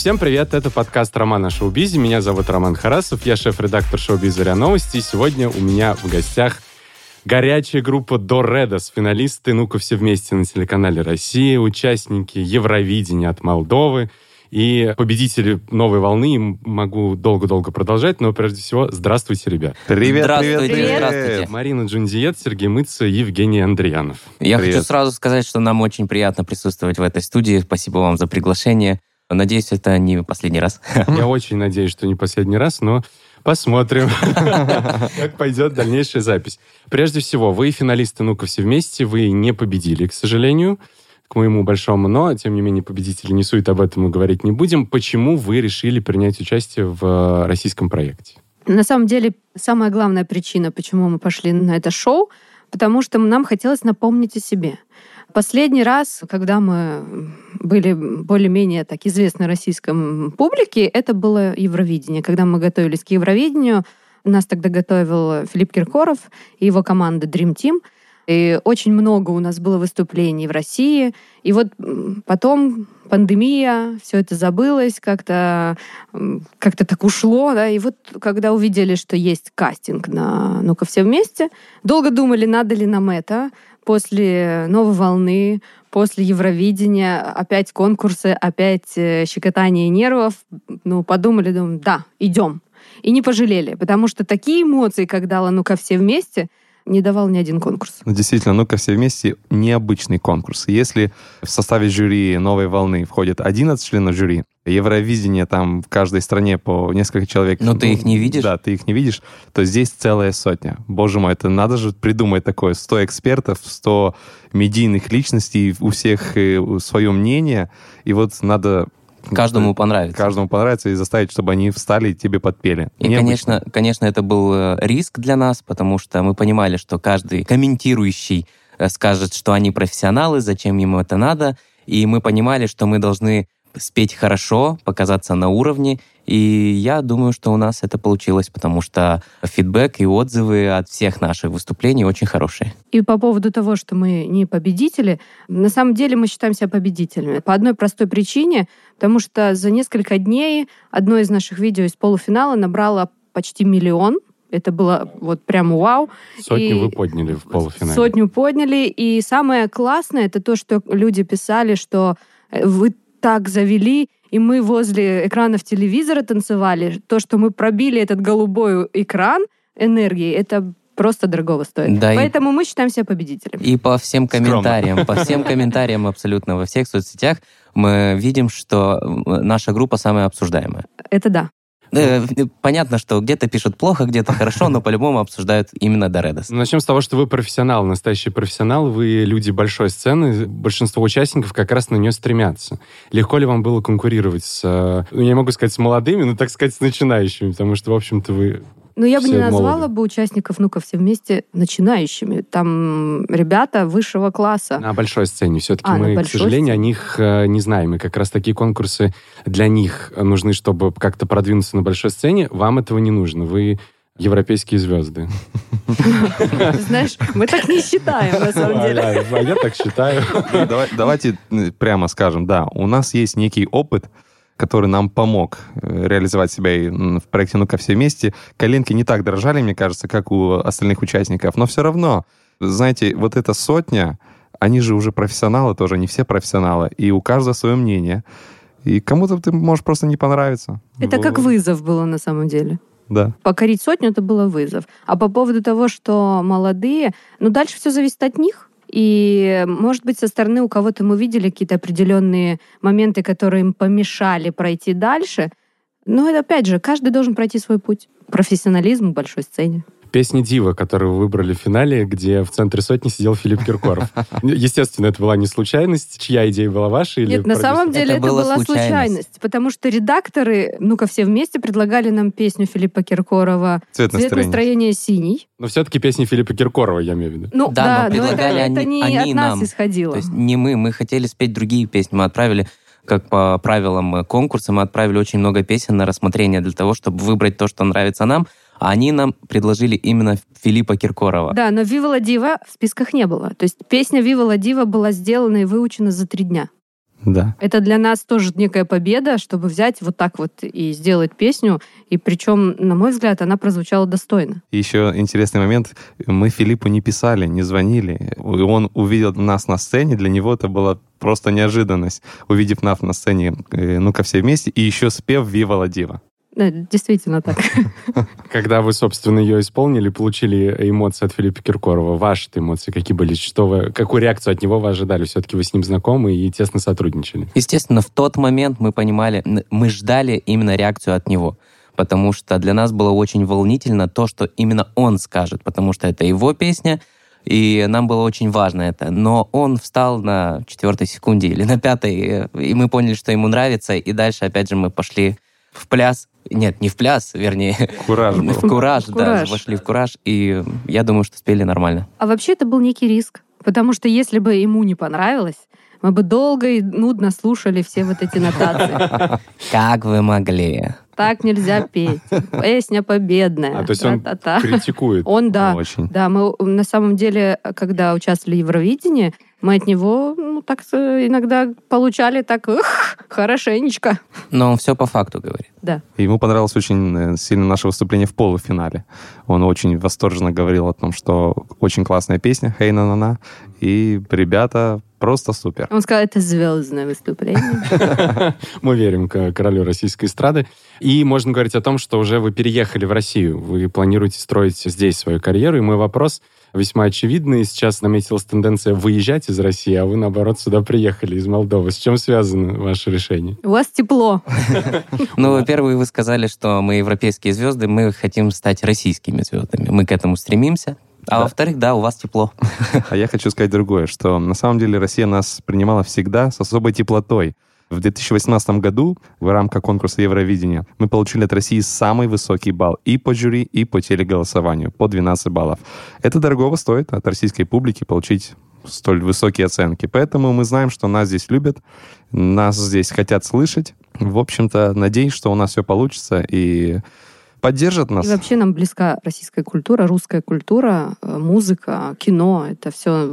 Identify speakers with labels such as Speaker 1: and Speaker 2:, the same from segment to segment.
Speaker 1: Всем привет, это подкаст «Роман о шоу-бизе». Меня зовут Роман Харасов, я шеф-редактор шоу-биза РИА Новости. И сегодня у меня в гостях горячая группа До Редос, финалисты «Ну-ка все вместе» на телеканале «Россия», участники Евровидения от Молдовы и победители новой волны. Могу долго-долго продолжать, но прежде всего здравствуйте, ребят.
Speaker 2: Привет,
Speaker 3: Здравствуйте,
Speaker 2: привет, привет.
Speaker 3: здравствуйте.
Speaker 1: Марина Джундиет, Сергей Мыца, Евгений Андреянов.
Speaker 3: Я
Speaker 2: Привет.
Speaker 3: хочу сразу сказать, что нам очень приятно присутствовать в этой студии. Спасибо вам за приглашение. Надеюсь, это не последний раз.
Speaker 1: Я очень надеюсь, что не последний раз, но посмотрим, как пойдет дальнейшая запись. Прежде всего, вы финалисты «Ну-ка все вместе», вы не победили, к сожалению, к моему большому, но, тем не менее, победители не сует, об этом мы говорить не будем. Почему вы решили принять участие в э, российском проекте?
Speaker 4: На самом деле, самая главная причина, почему мы пошли на это шоу, потому что нам хотелось напомнить о себе. Последний раз, когда мы были более-менее так известны российском публике, это было Евровидение. Когда мы готовились к Евровидению, нас тогда готовил Филипп Киркоров и его команда Dream Team. И очень много у нас было выступлений в России. И вот потом пандемия, все это забылось, как-то м, как-то так ушло, да, и вот когда увидели, что есть кастинг на «Ну-ка все вместе», долго думали, надо ли нам это, после «Новой волны», после Евровидения, опять конкурсы, опять э, щекотание нервов, ну, подумали, думаем, да, идем. И не пожалели, потому что такие эмоции, когда «Ну-ка все вместе», не давал ни один конкурс.
Speaker 2: Ну, Действительно, ну-ка все вместе необычный конкурс. Если в составе жюри «Новой волны» входит 11 членов жюри, Евровидение там в каждой стране по несколько человек.
Speaker 3: Но ты их не видишь?
Speaker 2: Да, ты их не видишь, то здесь целая сотня. Боже мой, это надо же придумать такое. 100 экспертов, 100 медийных личностей, у всех э, свое мнение, и вот надо
Speaker 3: Каждому понравится.
Speaker 2: каждому понравится и заставить, чтобы они встали и тебе подпели.
Speaker 3: И,
Speaker 2: Необычно.
Speaker 3: конечно, конечно, это был э, риск для нас, потому что мы понимали, что каждый комментирующий э, скажет, что они профессионалы, зачем ему это надо. И мы понимали, что мы должны спеть хорошо, показаться на уровне. И я думаю, что у нас это получилось, потому что фидбэк и отзывы от всех наших выступлений очень хорошие.
Speaker 4: И по поводу того, что мы не победители, на самом деле мы считаем себя победителями. По одной простой причине, потому что за несколько дней одно из наших видео из полуфинала набрало почти миллион. Это было вот прям вау.
Speaker 1: Сотню
Speaker 4: И
Speaker 1: вы подняли в полуфинале.
Speaker 4: Сотню подняли. И самое классное, это то, что люди писали, что вы так завели, и мы возле экранов телевизора танцевали. То, что мы пробили этот голубой экран энергии, это просто дорогого стоит.
Speaker 3: Да, и-
Speaker 4: Поэтому мы считаем себя победителем.
Speaker 3: И по всем
Speaker 2: Скромно.
Speaker 3: комментариям, по всем комментариям абсолютно во всех соцсетях мы видим, что наша группа самая обсуждаемая.
Speaker 4: Это да.
Speaker 3: Э, Понятно, что где-то пишут плохо, где-то хорошо, но по-любому обсуждают именно Доредос.
Speaker 1: Ну, Начнем с того, что вы профессионал, настоящий профессионал, вы люди большой сцены, большинство участников как раз на нее стремятся. Легко ли вам было конкурировать с, э, ну, я не могу сказать с молодыми, но, так сказать, с начинающими, потому что, в общем-то, вы...
Speaker 4: Но я бы не назвала
Speaker 1: молоды.
Speaker 4: бы участников «Ну-ка все вместе» начинающими. Там ребята высшего класса.
Speaker 1: На большой сцене. Все-таки
Speaker 4: А,
Speaker 1: мы, к сожалению,
Speaker 4: сцене.
Speaker 1: о них э, не знаем. И как раз такие конкурсы для них нужны, чтобы как-то продвинуться на большой сцене. Вам этого не нужно. Вы европейские звезды.
Speaker 4: Знаешь, мы так не считаем, на самом деле.
Speaker 1: А я так считаю.
Speaker 2: Ну, давай- давайте прямо скажем, да, у нас есть некий опыт, который нам помог э, реализовать себя и, в проекте «Ну-ка все вместе». Коленки не так дрожали, мне кажется, как у остальных участников, но все равно, знаете, вот эта сотня, они же уже профессионалы тоже, не все профессионалы, и у каждого свое мнение. И кому-то ты можешь просто не понравиться.
Speaker 4: Это как вызов было на самом деле.
Speaker 2: Да.
Speaker 4: Покорить сотню это было вызов. А по поводу того, что молодые, ну дальше все зависит от них. И, может быть, со стороны у кого-то мы видели какие-то определенные моменты, которые им помешали пройти дальше. Но это, опять же, каждый должен пройти свой путь. Профессионализм в большой сцене.
Speaker 1: Песня «Дива», которую вы выбрали в финале, где в центре сотни сидел Филипп Киркоров. Естественно, это была не случайность. Чья идея была ваша? Или
Speaker 4: Нет, на самом деле
Speaker 3: Это
Speaker 4: это,
Speaker 3: была случайность.
Speaker 4: случайность. Потому что редакторы, ну-ка, все вместе предлагали нам песню Филиппа Киркорова
Speaker 2: Цвет
Speaker 4: «Цвет
Speaker 2: настроения.
Speaker 4: синий».
Speaker 1: Но все-таки песни Филиппа Киркорова, я имею в виду.
Speaker 4: Ну
Speaker 3: Да,
Speaker 4: да,
Speaker 3: но
Speaker 4: но, это,
Speaker 3: предлагали
Speaker 4: это
Speaker 3: они-
Speaker 4: не
Speaker 3: они
Speaker 4: от нас
Speaker 3: нам.
Speaker 4: исходило.
Speaker 3: То есть не мы, мы хотели спеть другие песни. Мы отправили, как по правилам э, конкурса, мы отправили очень много песен на рассмотрение для того, чтобы выбрать то, что нравится нам. Они нам предложили именно Филиппа Киркорова.
Speaker 4: Да, но «Вива Ла Дива» в списках не было. То есть песня «Вива Ла Дива» была сделана и выучена за три дня.
Speaker 2: Да.
Speaker 4: Это для нас тоже некая победа, чтобы взять вот так вот и сделать песню. И причем, на мой взгляд, она прозвучала достойно.
Speaker 2: Еще интересный момент. Мы Филиппу не писали, не звонили. И Он увидел нас на сцене. Для него это была просто неожиданность. Увидев нас на сцене, э, ну-ка все вместе, и еще спев «Вива ла Дива».
Speaker 4: Да, действительно так.
Speaker 1: Когда вы, собственно, ее исполнили, получили эмоции от Филиппа Киркорова, ваши эмоции какие были? Что вы, какую реакцию от него вы ожидали? Все-таки вы с ним знакомы и тесно сотрудничали.
Speaker 3: Естественно, в тот момент мы понимали, мы ждали именно реакцию от него. Потому что для нас было очень волнительно то, что именно он скажет, потому что это его песня, и нам было очень важно это. Но он встал на четвертой секунде или на пятой, и мы поняли, что ему нравится, и дальше, опять же, мы пошли в пляс. Нет, не в пляс, вернее,
Speaker 2: Кураж был.
Speaker 3: в кураж,
Speaker 4: В
Speaker 3: да,
Speaker 4: кураж.
Speaker 3: вошли в кураж, и я думаю, что спели нормально.
Speaker 4: А вообще это был некий риск. Потому что если бы ему не понравилось, мы бы долго и нудно слушали все вот эти нотации.
Speaker 3: Как вы могли?
Speaker 4: Так нельзя петь. Песня победная.
Speaker 1: А, то есть он. Критикует.
Speaker 4: Он, да.
Speaker 2: Очень.
Speaker 4: Да, мы на самом деле, когда участвовали в Евровидении, мы от него ну, так э, иногда получали так «Ух, хорошенечко.
Speaker 3: Но он все по факту говорит.
Speaker 4: Да.
Speaker 2: И Ему понравилось очень э, сильно наше выступление в полуфинале. Он очень восторженно говорил о том, что очень классная песня «Хей на на на И ребята просто супер.
Speaker 4: Он сказал, это звездное выступление.
Speaker 1: Мы верим к королю российской эстрады. И можно говорить о том, что уже вы переехали в Россию. Вы планируете строить здесь свою карьеру. И мой вопрос весьма очевидный. Сейчас наметилась тенденция выезжать из России, а вы, наоборот, сюда приехали из Молдовы. С чем связано ваше решение?
Speaker 4: У вас тепло.
Speaker 3: Ну, во-первых, вы сказали, что мы европейские звезды, мы хотим стать российскими звездами. Мы к этому стремимся. А
Speaker 2: Да.
Speaker 3: во-вторых, да, у вас тепло.
Speaker 2: А я хочу сказать другое, что на самом деле Россия нас принимала всегда с особой теплотой. В 2018 году в рамках конкурса Евровидения мы получили от России самый высокий балл и по жюри, и по телеголосованию, по 12 баллов. Это дорогого стоит от российской публики получить столь высокие оценки. Поэтому мы знаем, что нас здесь любят, нас здесь хотят слышать. В общем-то, надеюсь, что у нас все получится и поддержат нас.
Speaker 4: И вообще нам близка российская культура, русская культура, э, музыка, кино. Это все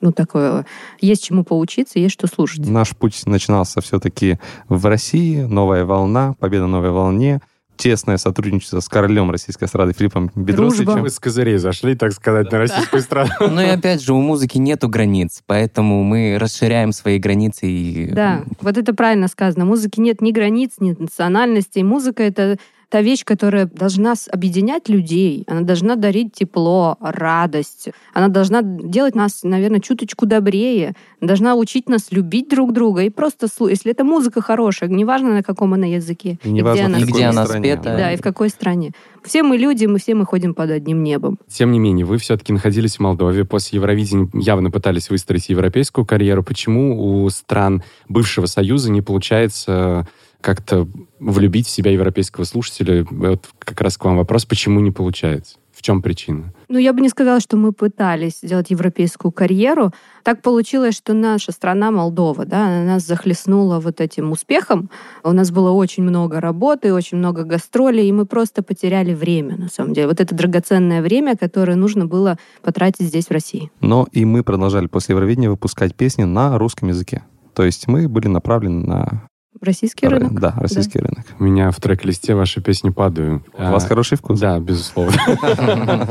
Speaker 4: ну, такое, есть чему поучиться, есть что слушать.
Speaker 2: Наш путь начинался все-таки в России, новая волна, победа новой волне, тесное сотрудничество с королем российской эстрады Филиппом Бедросовичем.
Speaker 1: Вы с козырей зашли, так сказать, на российскую страну.
Speaker 3: Ну и опять же, у музыки нету границ, поэтому мы расширяем свои границы и...
Speaker 4: Да, вот это правильно сказано. Музыки нет ни границ, ни национальностей. Музыка — это та вещь, которая должна объединять людей. Она должна дарить тепло, радость. Она должна делать нас, наверное, чуточку добрее. Должна учить нас любить друг друга. И просто, слу- если это музыка хорошая, неважно, на каком она языке,
Speaker 2: И
Speaker 4: и где
Speaker 2: в
Speaker 4: она,
Speaker 3: И где она спета.
Speaker 4: да, и в какой стране. Все мы люди, мы все мы ходим под одним небом.
Speaker 1: Тем не менее, вы все-таки находились в Молдове. После Евровидения явно пытались выстроить европейскую карьеру. Почему у стран бывшего Союза не получается как-то влюбить в себя европейского слушателя? Вот как раз к вам вопрос, почему не получается? В чем причина?
Speaker 4: Ну, я бы не сказала, что мы пытались сделать европейскую карьеру. Так получилось, что наша страна, Молдова, да, она нас захлестнула вот этим успехом. У нас было очень много работы, очень много гастролей, и мы просто потеряли время, на самом деле. Вот это драгоценное время, которое нужно было потратить здесь, в России.
Speaker 2: Но и мы продолжали после Евровидения выпускать песни на русском языке. То есть мы были направлены на
Speaker 4: Российский рынок.
Speaker 2: Да, российский рынок.
Speaker 1: У меня в трек-листе ваши песни падают.
Speaker 2: У вас хороший вкус?
Speaker 1: Да, безусловно.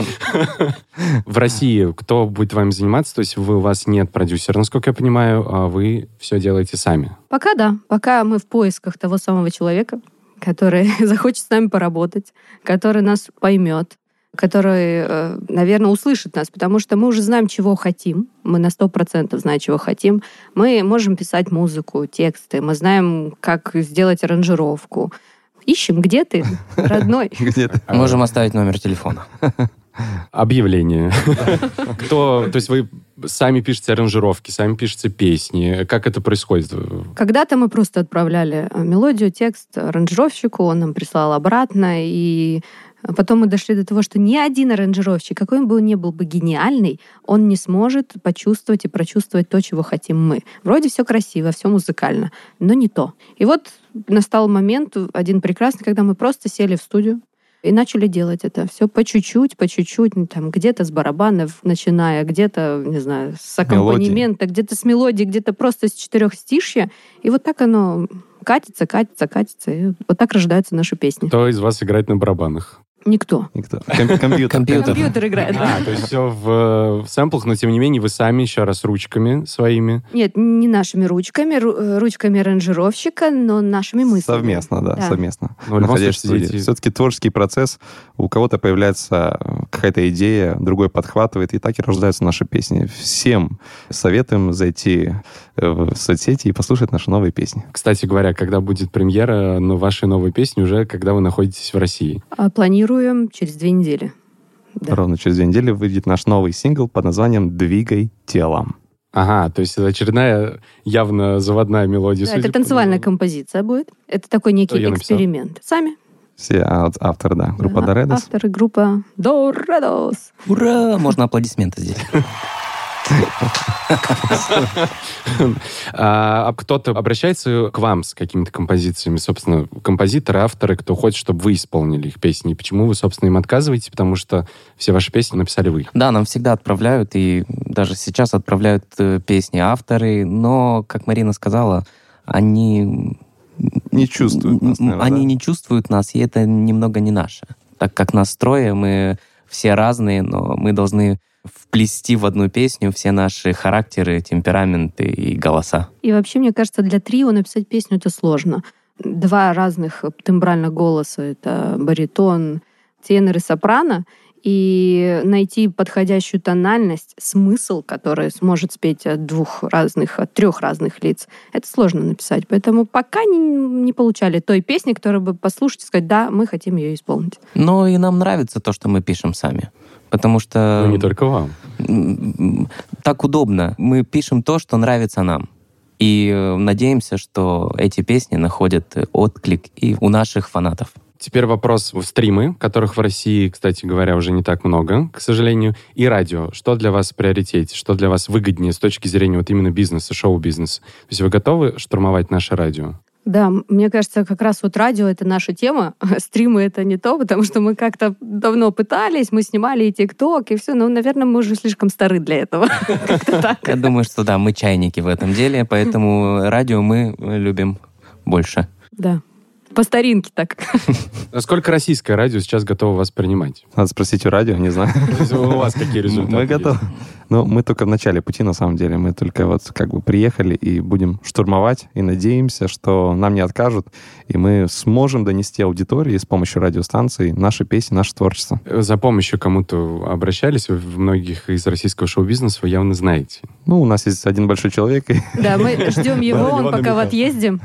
Speaker 1: В России кто будет вами заниматься? То есть вы, у вас нет продюсера, насколько я понимаю, а вы все делаете сами.
Speaker 4: Пока да. Пока мы в поисках того самого человека, который захочет с нами поработать, который нас поймет, который, э, наверное, услышит нас, потому что мы уже знаем, чего хотим. Мы на сто процентов знаем, чего хотим. Мы можем писать музыку, тексты. Мы знаем, как сделать аранжировку. Ищем, где ты, родной?
Speaker 2: Где-то.
Speaker 3: Можем оставить номер телефона.
Speaker 1: Объявление. Кто, то есть вы сами пишете аранжировки, сами пишете песни. Как это происходит?
Speaker 4: Когда-то мы просто отправляли э, мелодию, текст аранжировщику, он нам прислал обратно, и потом мы дошли до того, что ни один аранжировщик, какой он бы ни был бы гениальный, он не сможет почувствовать и прочувствовать то, чего хотим мы. Вроде все красиво, все музыкально, но не то. И вот настал момент один прекрасный, когда мы просто сели в студию, И начали делать это все по чуть-чуть, по чуть-чуть, ну, там где-то с барабанов, начиная, где-то, не знаю, с аккомпанемента, где-то с мелодии, где-то просто с четырех стишья. И вот так оно катится, катится, катится. И вот так рождаются наши песни.
Speaker 1: Кто из вас играет на барабанах?
Speaker 4: Никто.
Speaker 2: Никто. Ком- компьютер.
Speaker 3: Компьютер.
Speaker 4: Компьютер играет.
Speaker 1: А, то есть все в, в сэмплах, но тем не менее вы сами еще раз ручками своими.
Speaker 4: Нет, не нашими ручками, ру- э, ручками аранжировщика, но нашими мыслями.
Speaker 2: Совместно, да,
Speaker 4: Да.
Speaker 2: совместно.
Speaker 1: Ну, в любом
Speaker 2: находясь в студии.
Speaker 1: эти-
Speaker 2: Все-таки творческий процесс, у кого-то появляется какая-то идея, другой подхватывает, и так и рождаются наши песни. Всем советуем зайти э, в соцсети и послушать наши новые песни.
Speaker 1: Кстати говоря, когда будет премьера на вашей новой песни, уже когда вы находитесь в России?
Speaker 4: А Планируем через две недели. Да.
Speaker 2: Ровно через две недели выйдет наш новый сингл под названием «Двигай телом».
Speaker 1: Ага, то есть это очередная явно заводная мелодия.
Speaker 4: Да, это
Speaker 1: по-
Speaker 4: танцевальная композиция будет. Это такой некий
Speaker 1: написал?
Speaker 4: эксперимент. Сами.
Speaker 2: Все а- авторы, да, группа
Speaker 4: Да,
Speaker 2: Доредос.
Speaker 4: Авторы группа Доредос.
Speaker 3: Ура! Можно аплодисменты здесь.
Speaker 1: А, а кто-то обращается к вам с какими-то композициями, собственно, композиторы, авторы, кто хочет, чтобы вы исполнили их песни. И почему вы, собственно, им отказываете? Потому что все ваши песни написали вы.
Speaker 3: Да, нам всегда отправляют, и даже сейчас отправляют э, песни авторы, но, как Марина сказала, они...
Speaker 2: Не чувствуют нас, наверное,
Speaker 3: Они
Speaker 2: да?
Speaker 3: не чувствуют нас, и это немного не наше. Так как нас трое, мы все разные, но мы должны вплести в одну песню все наши характеры, темпераменты и голоса.
Speaker 4: И вообще, мне кажется, для трио написать песню это сложно. Два разных тембральных голоса. Это баритон, тенор и сопрано. И найти подходящую тональность, смысл, который сможет спеть от двух разных, от трех разных лиц, это сложно написать. Поэтому пока не, не получали той песни, которую бы послушать и сказать, да, мы хотим ее исполнить.
Speaker 3: Но и нам нравится то, что мы пишем сами. Потому что...
Speaker 1: Ну, не только вам.
Speaker 3: так удобно. Мы пишем то, что нравится нам. И э, надеемся, что эти песни находят отклик и у наших фанатов.
Speaker 1: Теперь вопрос в стримы, которых в России, кстати говоря, уже не так много, к сожалению, и радио. Что для вас в приоритете? Что для вас выгоднее с точки зрения вот именно бизнеса, шоу-бизнеса? То есть вы готовы штурмовать наше радио?
Speaker 4: Да, мне кажется, как раз вот радио — это наша тема, а стримы — это не то, потому что мы как-то давно пытались, мы снимали и ТикТок, и все, но, наверное, мы уже слишком стары для этого. Как-то так.
Speaker 3: Я думаю, что да, мы чайники в этом деле, поэтому радио мы любим больше.
Speaker 4: Да. По старинке так.
Speaker 1: Насколько российское радио сейчас готово вас принимать?
Speaker 2: Надо спросить у радио, не знаю.
Speaker 1: У вас какие результаты?
Speaker 2: Мы готовы. Но мы только в начале пути, на самом деле. Мы только вот как бы приехали и будем штурмовать, и надеемся, что нам не откажут, и мы сможем донести аудитории с помощью радиостанций наши песни, наше творчество.
Speaker 1: За помощью кому-то обращались? Вы в многих из российского шоу-бизнеса вы явно знаете.
Speaker 2: Ну, у нас есть один большой человек,
Speaker 4: Да, мы ждем его, он пока в отъезде.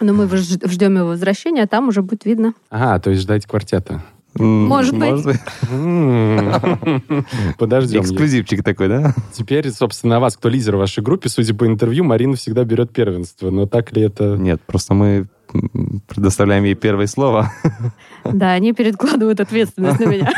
Speaker 4: Но мы ждем его возвращения, а там уже будет видно.
Speaker 1: Ага, то есть ждать квартета.
Speaker 4: Может быть.
Speaker 1: Подождем.
Speaker 2: Эксклюзивчик такой, да?
Speaker 1: Теперь, собственно, на вас, кто лидер в вашей группе, судя по интервью, Марина всегда берет первенство. Но так ли это?
Speaker 2: Нет, просто мы предоставляем ей первое слово.
Speaker 4: Да, они перекладывают ответственность на меня.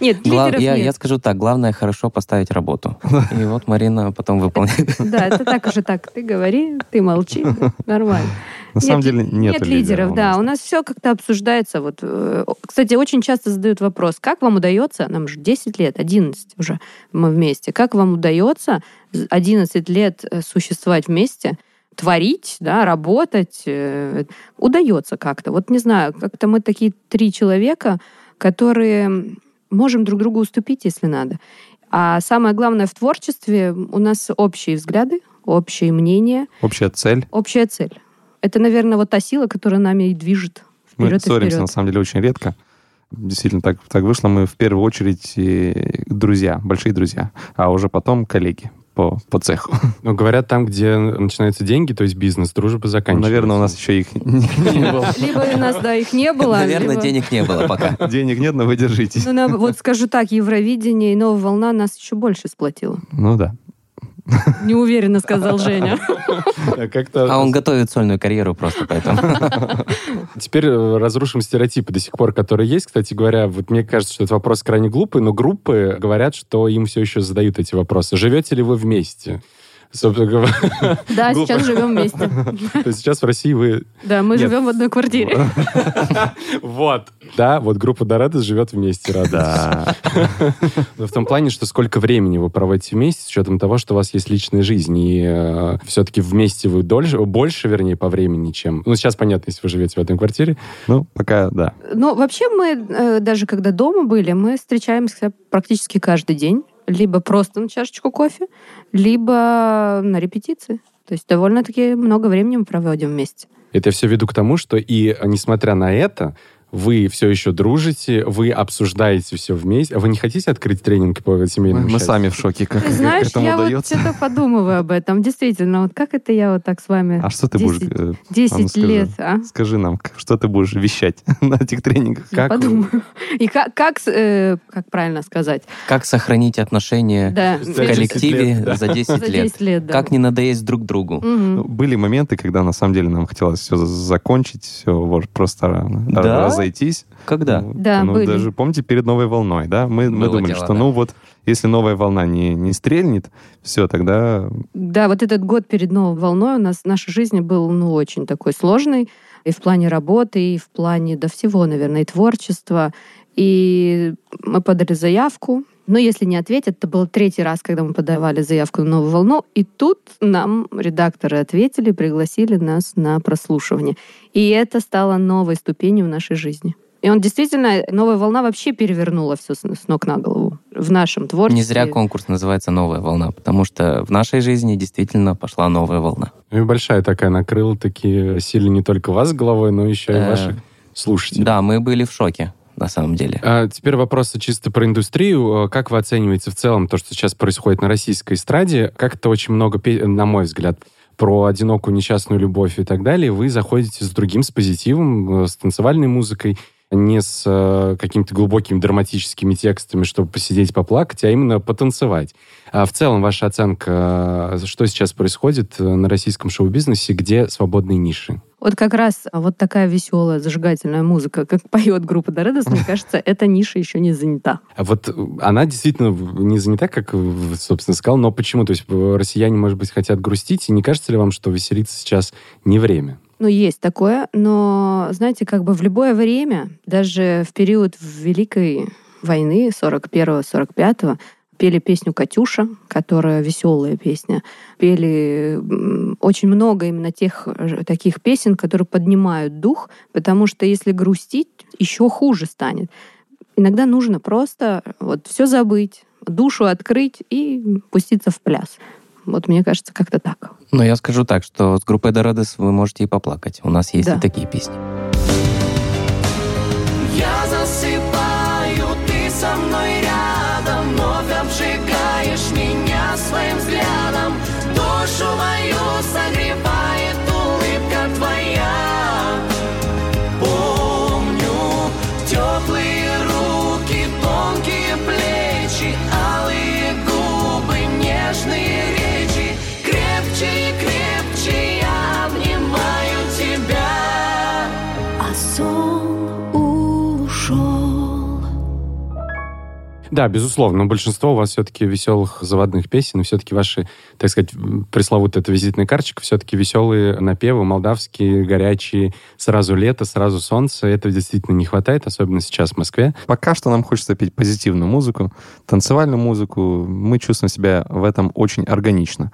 Speaker 4: Нет,
Speaker 3: Гла-
Speaker 4: лидеров
Speaker 3: я,
Speaker 4: нет.
Speaker 3: я скажу так, главное хорошо поставить работу. И вот Марина потом выполняет.
Speaker 4: Да, это так уже так. Ты говори, ты молчи. Нормально.
Speaker 2: На самом
Speaker 4: Нет,
Speaker 2: деле нет
Speaker 4: Нет лидеров, да. У нас все как-то обсуждается. Вот, э, кстати, очень часто задают вопрос, как вам удается, нам же 10 лет, 11 уже мы вместе, как вам удается 11 лет э, существовать вместе, творить, да, работать, э, удается как-то. Вот не знаю, как-то мы такие три человека, которые можем друг другу уступить, если надо. А самое главное в творчестве у нас общие взгляды, общие мнения,
Speaker 2: Общая цель.
Speaker 4: общая цель. Это, наверное, вот та сила, которая нами и движет
Speaker 2: Мы
Speaker 4: вперед и
Speaker 2: ссоримся, на
Speaker 4: вперед.
Speaker 2: самом деле, очень редко. Действительно, так, так вышло. Мы в первую очередь э, друзья, большие друзья, а уже потом коллеги по, по цеху.
Speaker 1: Ну, говорят, там, где начинаются деньги, то есть бизнес, дружба заканчивается.
Speaker 2: Наверное, у нас еще их не было.
Speaker 4: Либо у нас, да, их не было.
Speaker 3: Наверное, денег не было пока.
Speaker 2: Денег нет, но вы держитесь.
Speaker 4: Ну, вот скажу так, Евровидение и Новая волна нас еще больше сплотила.
Speaker 2: Ну да.
Speaker 4: Неуверенно сказал Женя.
Speaker 1: А Как-то...
Speaker 3: А он готовит сольную карьеру просто поэтому.
Speaker 1: Теперь э, разрушим стереотипы до сих пор, которые есть. Кстати говоря, вот мне кажется, что этот вопрос крайне глупый, но группы говорят, что им все еще задают эти вопросы. Живете ли вы вместе? Собственно говоря.
Speaker 4: Да,
Speaker 1: Глупо.
Speaker 4: сейчас живем вместе.
Speaker 1: То есть сейчас в России вы...
Speaker 4: Да, мы
Speaker 1: Нет.
Speaker 4: живем в одной квартире.
Speaker 1: Вот. Да, вот группа Дорадос живет вместе, радуйтесь.
Speaker 2: Да.
Speaker 1: Но в том плане, что сколько времени вы проводите вместе, с учетом того, что у вас есть личная жизнь, и все-таки вместе вы дольше, больше, вернее, по времени, чем... Ну, сейчас понятно, если вы живете в одной квартире.
Speaker 2: Ну, пока да.
Speaker 4: Ну, вообще мы, э, даже когда дома были, мы встречаемся практически каждый день. Либо просто на чашечку кофе, либо на репетиции. То есть довольно-таки много времени мы проводим вместе.
Speaker 1: Это я все веду к тому, что и несмотря на это, вы все еще дружите, вы обсуждаете все вместе. А вы не хотите открыть тренинг по семейному
Speaker 2: Мы
Speaker 1: счастью?
Speaker 2: сами в шоке, как,
Speaker 4: Ты
Speaker 2: как
Speaker 4: знаешь,
Speaker 2: этому
Speaker 4: я вот
Speaker 2: удается.
Speaker 4: что-то подумываю об этом. Действительно, вот как это я вот так с вами
Speaker 2: А что ты будешь...
Speaker 4: 10,
Speaker 2: э,
Speaker 4: 10
Speaker 2: а ну скажи.
Speaker 4: лет, а?
Speaker 2: Скажи нам, что ты будешь вещать на этих тренингах?
Speaker 4: Я
Speaker 1: Как
Speaker 4: подумаю. И как, как, э, как правильно сказать?
Speaker 3: Как сохранить отношения
Speaker 4: Да.
Speaker 3: в
Speaker 1: За 10
Speaker 3: коллективе
Speaker 1: лет, да.
Speaker 3: за 10
Speaker 4: За
Speaker 3: лет?
Speaker 4: 10 лет, да.
Speaker 3: Как не надоесть друг другу?
Speaker 2: Ну, Были моменты, когда на самом деле нам хотелось все закончить, все вот просто
Speaker 3: Да?
Speaker 2: Разойтись.
Speaker 3: Когда?
Speaker 2: Ну,
Speaker 4: Да,
Speaker 2: ну,
Speaker 4: были.
Speaker 2: даже помните перед новой волной, да? Мы, мы думали,
Speaker 3: дело,
Speaker 2: что
Speaker 3: да.
Speaker 2: ну вот если новая волна не, не стрельнет, все, тогда
Speaker 4: Да, вот этот год перед новой волной у нас в нашей жизни был, ну, очень такой сложный. И в плане работы, и в плане, да всего, наверное, и творчества. И мы подали заявку. Но если не ответят, это был третий раз, когда мы подавали заявку на новую волну. И тут нам редакторы ответили, пригласили нас на прослушивание. И это стало новой ступенью в нашей жизни. И он действительно, новая волна вообще перевернула все с с ног на голову в нашем творчестве.
Speaker 3: Не зря конкурс называется «Новая волна», потому что в нашей жизни действительно пошла новая волна.
Speaker 1: Ну и большая такая накрыла такие сильно не только вас головой, но еще и
Speaker 3: Э,
Speaker 1: ваших слушателей.
Speaker 3: Да, мы были в шоке, на самом деле.
Speaker 1: А теперь вопросы чисто про индустрию. Как вы оцениваете в целом то, что сейчас происходит на российской эстраде? Как это очень много, пе- на мой взгляд, про одинокую несчастную любовь и так далее. Вы заходите с другим, с позитивом, э, с танцевальной музыкой, не с э, какими-то глубокими драматическими текстами, чтобы посидеть, поплакать, а именно потанцевать. А в целом ваша оценка, э, что сейчас происходит э, на российском шоу-бизнесе, где свободные ниши?
Speaker 4: Вот как раз вот такая веселая, зажигательная музыка, как поет группа Доредос, мне кажется, эта ниша еще не занята.
Speaker 1: А вот э, она действительно не занята, как, собственно, сказал, но почему? То есть россияне, может быть, хотят грустить, и не кажется ли вам, что веселиться сейчас не время?
Speaker 4: Ну, есть такое, но, знаете, как бы в любое время, даже в период Великой войны 41-45 пели песню «Катюша», которая веселая песня. Пели очень много именно тех э, таких песен, которые поднимают дух, потому что если грустить, еще хуже станет. Иногда нужно просто вот все забыть, душу открыть и пуститься в пляс. Вот мне кажется, как-то так.
Speaker 3: Но я скажу так, что с группой Дорадес вы можете и поплакать. У нас есть
Speaker 4: Да.
Speaker 3: и такие песни.
Speaker 1: Да, безусловно, но большинство у вас все-таки веселых заводных песен, все-таки ваши, так сказать, пресловутая эта визитная карточка, все-таки веселые напевы, молдавские, горячие, сразу лето, сразу солнце. Этого действительно не хватает, особенно сейчас в Москве.
Speaker 2: пока что нам хочется петь позитивную музыку, танцевальную музыку. Мы чувствуем себя в этом очень органично.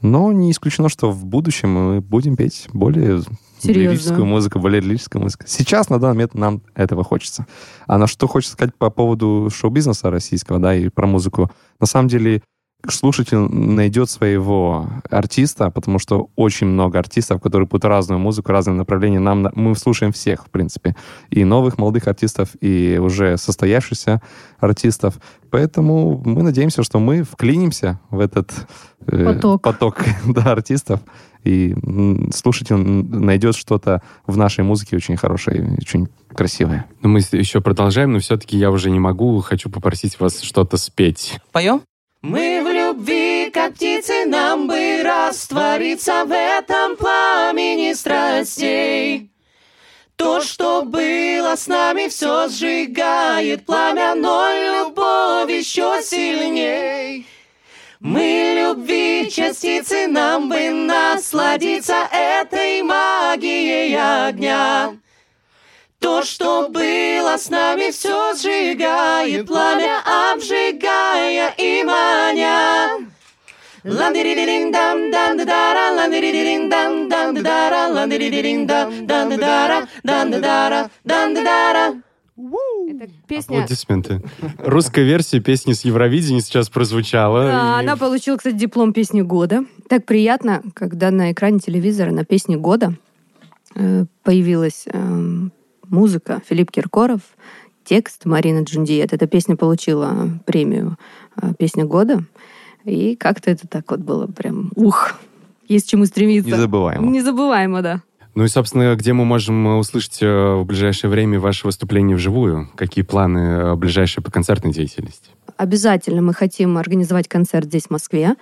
Speaker 2: Но не исключено, что в будущем мы будем петь более
Speaker 4: Серьезную.
Speaker 2: лирическую музыку, более лирическую музыку. Сейчас, на данный момент, нам этого хочется. А на что хочется сказать по поводу шоу-бизнеса российского, да, и про музыку. На самом деле, слушатель найдет своего артиста, потому что очень много артистов, которые путают разную музыку, разные направления. Нам, на- мы слушаем всех, в принципе. И новых молодых артистов, и уже состоявшихся артистов. Поэтому мы надеемся, что мы вклинимся в этот э,
Speaker 4: Поток.
Speaker 2: поток да, артистов. И слушатель найдет что-то в нашей музыке очень хорошее, очень красивое.
Speaker 1: Но мы еще продолжаем, но все-таки я уже не могу, хочу попросить вас что-то спеть.
Speaker 3: Поем?
Speaker 5: Мы раствориться в этом пламени страстей. То, что было с нами, все сжигает пламя, но любовь еще сильней. Мы любви частицы, нам бы насладиться этой магией огня. То, что было с нами, все сжигает пламя, обжигая и маня.
Speaker 4: Это песня...
Speaker 1: Аплодисменты. Русская версия песни с Евровидения сейчас прозвучала.
Speaker 4: Да,
Speaker 1: и-
Speaker 4: она получила, кстати, диплом песни года. Так приятно, когда на экране телевизора на песне года э, появилась эм, музыка Филипп Киркоров, текст Марина Джундиет. Эта песня получила премию э, «Песня года». И как-то это так вот было прям, ух, есть чему стремиться.
Speaker 2: Незабываемо.
Speaker 4: Незабываемо, да.
Speaker 1: Ну и, собственно, где мы можем э, услышать э, в ближайшее время ваше выступление вживую? Какие планы э, ближайшие по концертной деятельности?
Speaker 4: Обязательно мы хотим организовать концерт здесь, в Москве.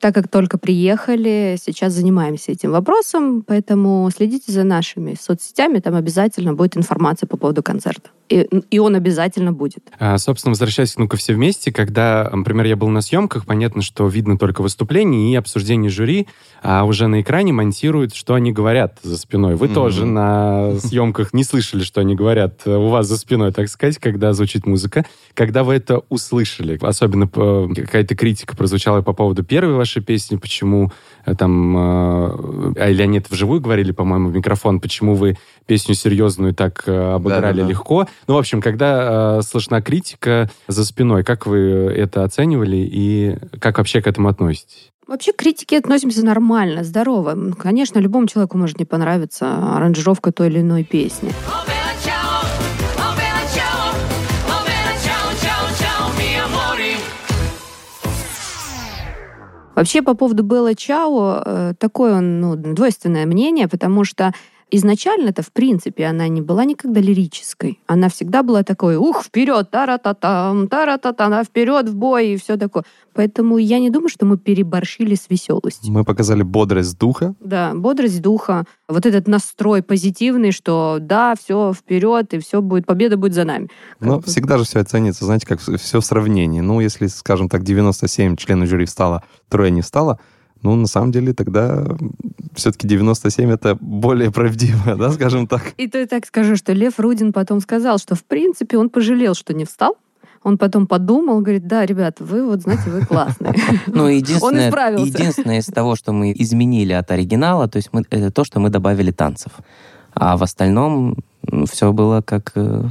Speaker 4: Так как только приехали, сейчас занимаемся этим вопросом, поэтому следите за нашими соцсетями, там обязательно будет информация по поводу концерта. И, и он обязательно будет.
Speaker 1: А, собственно, возвращаясь к «Ну-ка все вместе», когда, например, я был на съемках, понятно, что видно только выступление и обсуждение жюри, а уже на экране монтируют, что они говорят за спиной. Вы
Speaker 2: Мгм.
Speaker 1: тоже на съемках не слышали, что они говорят э, у вас за спиной, так сказать, когда звучит музыка. Когда вы это услышали, особенно э, какая-то критика прозвучала по поводу первой вашей песни, почему там, э, а или они это вживую говорили, по-моему, в микрофон, почему вы песню серьезную так э, обыграли
Speaker 2: Да-да-да.
Speaker 1: легко. Ну, в общем, когда э, слышна критика за спиной, как вы это оценивали и как вообще к этому относитесь?
Speaker 4: Вообще к критике относимся нормально, здорово. Конечно, любому человеку может не понравиться аранжировка той или иной песни.
Speaker 5: Oh,
Speaker 4: Вообще, по поводу Белла Чао, э, такое ну, двойственное мнение, потому что изначально-то, в принципе, она не была никогда лирической. Она всегда была такой, ух, вперед, тара-та-там, тара-та-та, вперед в бой и все такое. Поэтому я не думаю, что мы переборщили с веселостью.
Speaker 2: Мы показали бодрость духа.
Speaker 4: Да, бодрость духа, вот этот настрой позитивный, что да, все вперед, и все будет, победа будет за нами. Как
Speaker 2: Но
Speaker 4: бы-
Speaker 2: всегда же все оценится, знаете, как все в сравнении. Ну, если, скажем так, 97 членов жюри встало, трое не встало, ну, на самом деле, тогда все-таки 97 это более правдиво, да, скажем так.
Speaker 4: И то я так скажу, что Лев Рудин потом сказал, что в принципе он пожалел, что не встал. Он потом подумал, говорит, да, ребят, вы вот, знаете, вы классные.
Speaker 3: Ну, единственное,
Speaker 4: исправился.
Speaker 3: единственное из того, что мы изменили от оригинала, то есть мы, это то, что мы добавили танцев. А в остальном все было как... э,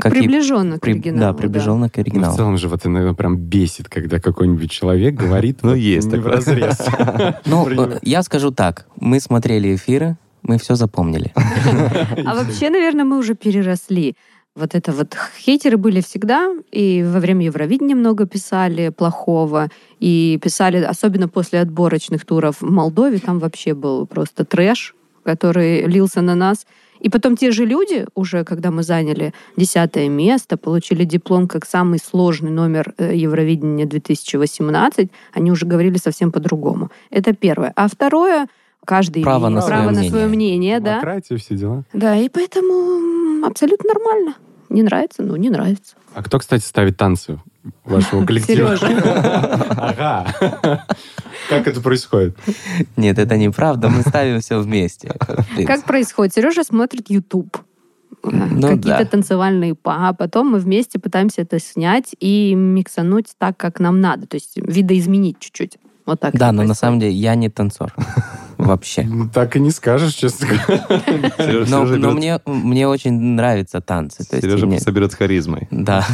Speaker 3: как и
Speaker 4: Приближенно к
Speaker 3: при-
Speaker 4: оригиналу.
Speaker 3: да, приближенно к
Speaker 1: Ну, в
Speaker 3: оригиналу.
Speaker 1: целом же вот иногда прям бесит, когда какой-нибудь человек говорит
Speaker 2: Ну, есть
Speaker 1: не
Speaker 2: такое.
Speaker 1: вразрез.
Speaker 3: Ну, э, я скажу так. Мы смотрели эфиры, мы все запомнили.
Speaker 4: А вообще, наверное, мы уже переросли. Вот это вот хейтеры были всегда, и во время Евровидения много писали плохого, и писали, особенно после отборочных туров в Молдове, там вообще был просто трэш, который лился на нас. И потом те же люди, уже когда мы заняли десятое место, получили диплом как самый сложный номер э, Евровидения 2018, они уже говорили совсем по-другому. Это первое. А второе, каждый
Speaker 3: Право
Speaker 4: имеет
Speaker 3: на
Speaker 4: право
Speaker 3: свое
Speaker 4: на свое мнение, да.
Speaker 1: Демократия, все дела.
Speaker 4: Да, и поэтому абсолютно нормально. Не нравится, ну не нравится.
Speaker 1: А кто, кстати, ставит танцы вашего коллектива? Ага. Как это происходит?
Speaker 3: Нет, это неправда, мы ставим все вместе.
Speaker 4: Как происходит? Сережа смотрит YouTube.
Speaker 3: Ну
Speaker 4: Какие-то
Speaker 3: да.
Speaker 4: танцевальные па, а потом мы вместе пытаемся это снять и миксануть так, как нам надо. То есть видоизменить чуть-чуть. Вот так.
Speaker 3: Да, но на
Speaker 4: происходит.
Speaker 3: самом деле я не танцор. Вообще.
Speaker 1: Ну, Так и не скажешь, честно говоря.
Speaker 3: Но, мне, мне очень нравятся танцы. То есть
Speaker 2: Сережа
Speaker 3: мне-
Speaker 2: соберет харизмой.
Speaker 3: Да.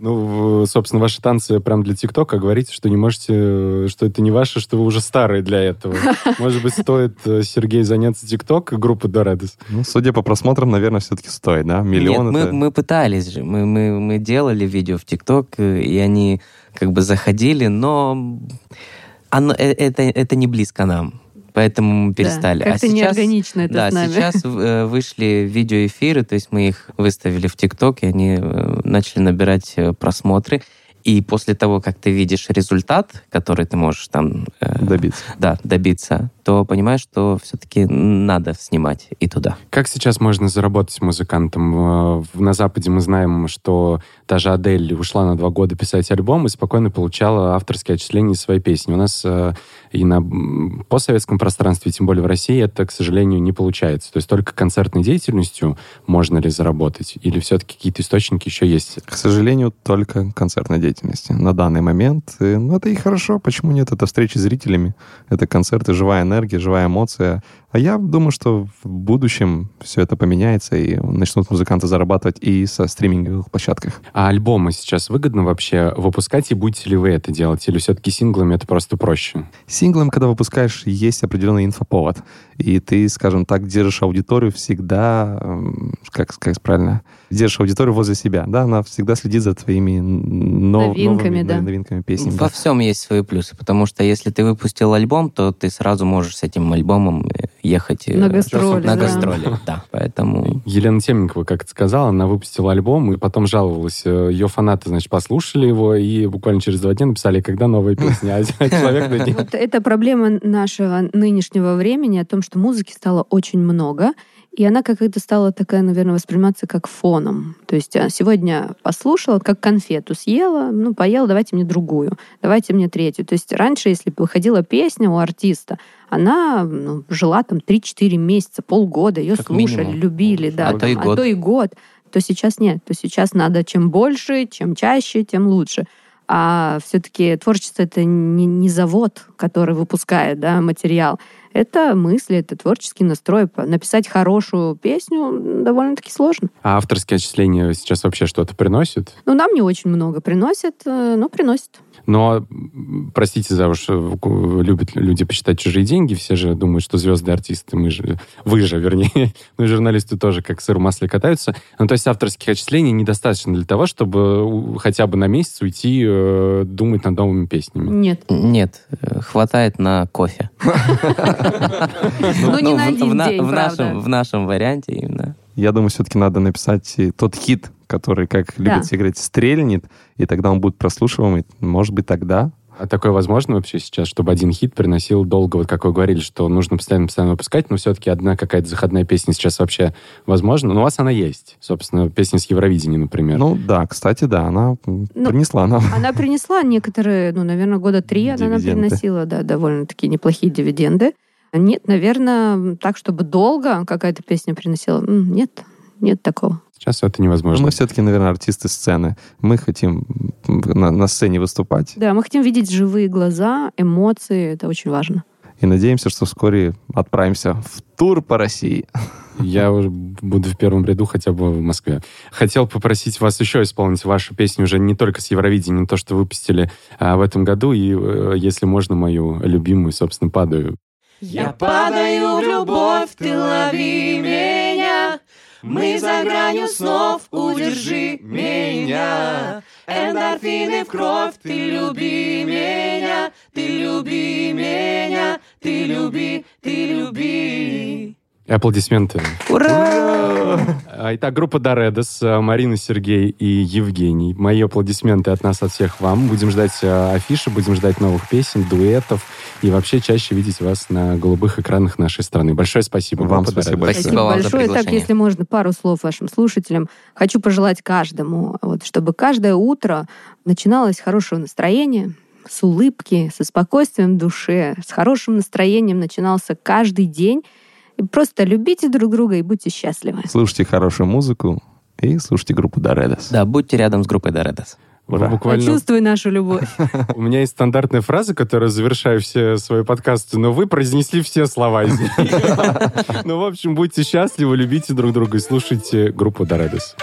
Speaker 1: Ну, собственно, ваши танцы прям для ТикТока. Говорите, что не можете, что это не ваше, что вы уже старые для этого. Может быть, стоит, э, Сергей, заняться ТикТок и группы Доредес?
Speaker 2: Ну, судя по просмотрам, наверное, все-таки стоит, да? Миллион
Speaker 3: Нет,
Speaker 2: это...
Speaker 3: мы пытались же. Мы, мы, мы делали видео в ТикТок, э, и они как бы заходили, но оно, э, это, это не близко нам. Поэтому мы
Speaker 4: Да,
Speaker 3: перестали.
Speaker 4: Как-то
Speaker 3: а сейчас,
Speaker 4: неорганично это
Speaker 3: да,
Speaker 4: с нами.
Speaker 3: сейчас э, вышли видеоэфиры, то есть мы их выставили в ТикТок, и они э, начали набирать э, просмотры. И после того, как ты видишь результат, который ты можешь там... э,
Speaker 2: Добиться.
Speaker 3: Да, добиться, то понимаешь, что все-таки надо снимать и туда.
Speaker 1: Как сейчас можно заработать музыкантом? На Западе мы знаем, что даже Адель ушла на два года писать альбом и спокойно получала авторские отчисления из своей песни. У нас э, и на постсоветском пространстве, тем более в России, это, к сожалению, не получается. То есть только концертной деятельностью можно ли заработать? Или все-таки какие-то источники еще есть?
Speaker 2: К сожалению, только концертной деятельности на данный момент. И, Ну, это и хорошо. Почему нет? Это встречи с зрителями, это концерты, живая энергия, живая эмоция. А я думаю, что в будущем все это поменяется, и начнут музыканты зарабатывать и со стриминговых площадках.
Speaker 1: А альбомы сейчас выгодно вообще выпускать, и будете ли вы это делать? Или все-таки синглами это просто проще?
Speaker 2: Синглом, когда выпускаешь, есть определенный инфоповод. И ты, скажем так, держишь аудиторию всегда, эм, как сказать правильно, держишь аудиторию возле себя, да, она всегда следит за твоими нов-
Speaker 4: Новинками,
Speaker 2: новыми
Speaker 4: да.
Speaker 2: новинками песен.
Speaker 3: Во
Speaker 2: да.
Speaker 3: всем есть свои плюсы, потому что если ты выпустил альбом, то ты сразу можешь с этим альбомом э, ехать э,
Speaker 4: На гастроли,
Speaker 3: на
Speaker 4: да.
Speaker 3: гастроли. Да, поэтому
Speaker 1: Елена Темникова, как это сказала, она выпустила альбом и потом жаловалась. Э, Ее фанаты, значит, послушали его и буквально через два дня написали, когда новая песня. А человек на день-
Speaker 4: Вот это проблема нашего нынешнего времени о том, что музыки стало очень много, и она как-то стала такая, наверное, восприниматься как фоном. То есть а, сегодня послушала, как конфету съела, ну, поела, давайте мне другую, давайте мне третью. То есть раньше, если выходила песня у артиста, она ну, жила там 3-4 месяца, полгода, ее
Speaker 3: Как
Speaker 4: слушали,
Speaker 3: минимум.
Speaker 4: любили, да,
Speaker 3: А то
Speaker 4: там,
Speaker 3: и год.
Speaker 4: а то и год. То сейчас нет, то сейчас надо чем больше, чем чаще, тем лучше. А все-таки творчество это не, не завод, который выпускает да, материал. Это мысли, это творческий настрой. Написать хорошую песню довольно-таки сложно.
Speaker 1: А авторские отчисления сейчас вообще что-то приносят?
Speaker 4: Ну, нам не очень много приносят, э, но приносят.
Speaker 1: Но, простите за уж, э, любят люди посчитать чужие деньги, все же думают, что звезды артисты, мы же, вы же, вернее, ну и журналисты тоже как сыр в масле катаются. Ну, то есть авторских отчислений недостаточно для того, чтобы хотя бы на месяц уйти э, думать над новыми песнями.
Speaker 4: Нет.
Speaker 3: нет, э, хватает на кофе.
Speaker 4: Ну, не
Speaker 3: Ну,
Speaker 4: на
Speaker 3: в-
Speaker 4: один день,
Speaker 3: в
Speaker 4: правда.
Speaker 3: нашем, в нашем варианте именно.
Speaker 2: Я думаю, все-таки надо написать тот хит, который, как любят все говорить, стрельнет, и тогда он будет прослушиваемый. Может быть, тогда
Speaker 1: А такое возможно вообще сейчас, чтобы один хит приносил долго, вот как вы говорили, что нужно постоянно-постоянно выпускать, но все-таки одна какая-то заходная песня сейчас вообще возможна? Но у вас она есть. Собственно, песня с Евровидения, например.
Speaker 2: Ну да, кстати, да, она
Speaker 4: Ну,
Speaker 2: принесла нам.
Speaker 4: Она принесла некоторые, ну, наверное, года три она нам
Speaker 2: Дивиденды.
Speaker 4: приносила, да, довольно-таки неплохие дивиденды. Нет, наверное, так, чтобы долго какая-то песня приносила. Нет, нет такого.
Speaker 1: Сейчас это
Speaker 2: Но
Speaker 1: невозможно.
Speaker 2: мы все-таки, наверное, артисты сцены. Мы хотим на, на сцене выступать.
Speaker 4: Да, мы хотим видеть живые глаза, эмоции, это очень важно.
Speaker 2: И надеемся, что вскоре отправимся в тур по России.
Speaker 1: Я уже буду в первом ряду хотя бы в Москве. Хотел попросить вас еще исполнить вашу песню уже не только с Евровидения, то, что выпустили а, в этом году, и, э, если можно, мою любимую, собственно, «Падаю».
Speaker 5: Я падаю в любовь, ты лови меня. Мы за гранью снов, удержи меня. Эндорфины в кровь, ты люби меня, ты люби меня, ты люби, ты люби.
Speaker 1: И аплодисменты.
Speaker 3: Ура!
Speaker 1: А, Итак, группа Доредос, а, Марина, Сергей и Евгений. Мои аплодисменты от нас, от всех вам. Будем ждать а, афиши, будем ждать новых песен, дуэтов и вообще чаще видеть вас на голубых экранах нашей страны. Большое спасибо.
Speaker 2: Вам
Speaker 1: группа
Speaker 2: спасибо
Speaker 1: Доредос.
Speaker 3: Спасибо вам за
Speaker 4: большое. Так, если можно, пару слов вашим слушателям. Хочу пожелать каждому, вот, чтобы каждое утро начиналось с хорошего настроения, с улыбки, со спокойствием в душе, с хорошим настроением начинался каждый день. И просто любите друг друга и будьте счастливы.
Speaker 2: Слушайте хорошую музыку и слушайте группу Доредос.
Speaker 3: Да, будьте рядом с группой Доредос.
Speaker 1: Вы
Speaker 2: Ура.
Speaker 1: буквально...
Speaker 4: Почувствуй нашу любовь.
Speaker 1: У меня есть стандартная фраза, которая завершаю все свои подкасты, но вы произнесли все слова из них. Ну, в общем, будьте счастливы, любите друг друга и слушайте группу Доредос.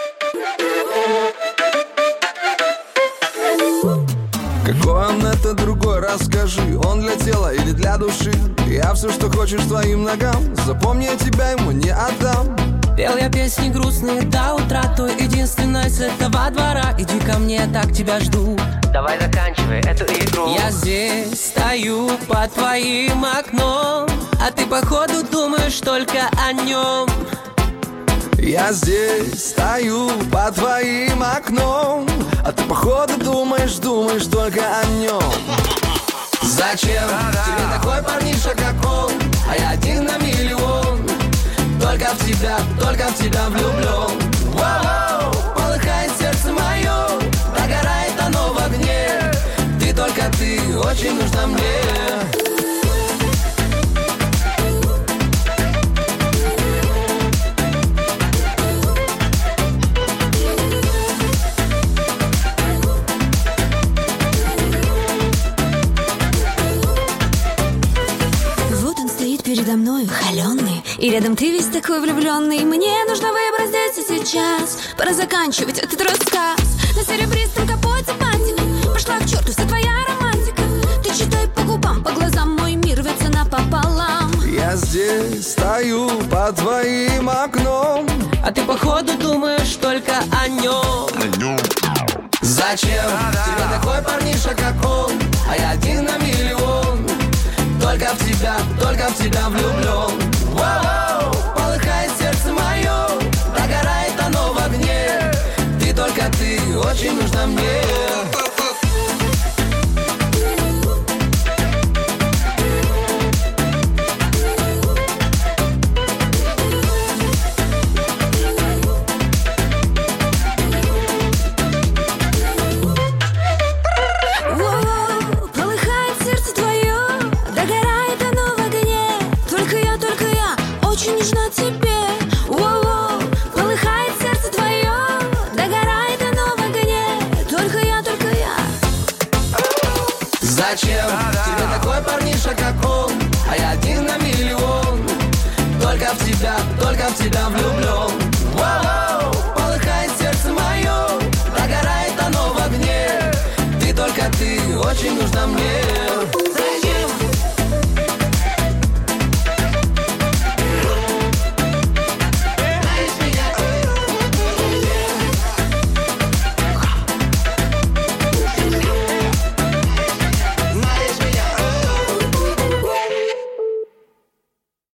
Speaker 6: Какой он это другой, расскажи Он для тела или для души? Я все, что хочешь, твоим ногам. Запомни, я тебя ему не отдам.
Speaker 5: Пел я песни грустные до утра. Той единственной с этого двора. Иди ко мне, так тебя жду.
Speaker 7: Давай заканчивай эту игру.
Speaker 5: Я здесь стою под твоим окном. А ты походу думаешь только о нем Я здесь стою под твоим окном. А ты походу думаешь, думаешь только о нем Зачем? Тебе такой парниша, как он А я один на миллион. Только в тебя, только в тебя влюблен Воу, полыхает сердце мое Догорает оно в огне. Ты только ты, очень нужна мне
Speaker 4: И рядом ты весь такой влюбленный. Мне нужно выбрать здесь и сейчас. Пора заканчивать этот рассказ. На серебристом капоте пантик Пошла к черту вся твоя романтика. Ты читай по губам, по глазам Мой мир рвется напополам
Speaker 5: Я здесь стою под твоим окном.
Speaker 8: А ты походу думаешь только о нем
Speaker 5: Зачем? Тебе такой парниша, как он. А я один на миллион. Только в тебя, только в тебя влюблен полыхает сердце мое Догорает оно в огне. Ты только ты, очень нужна мне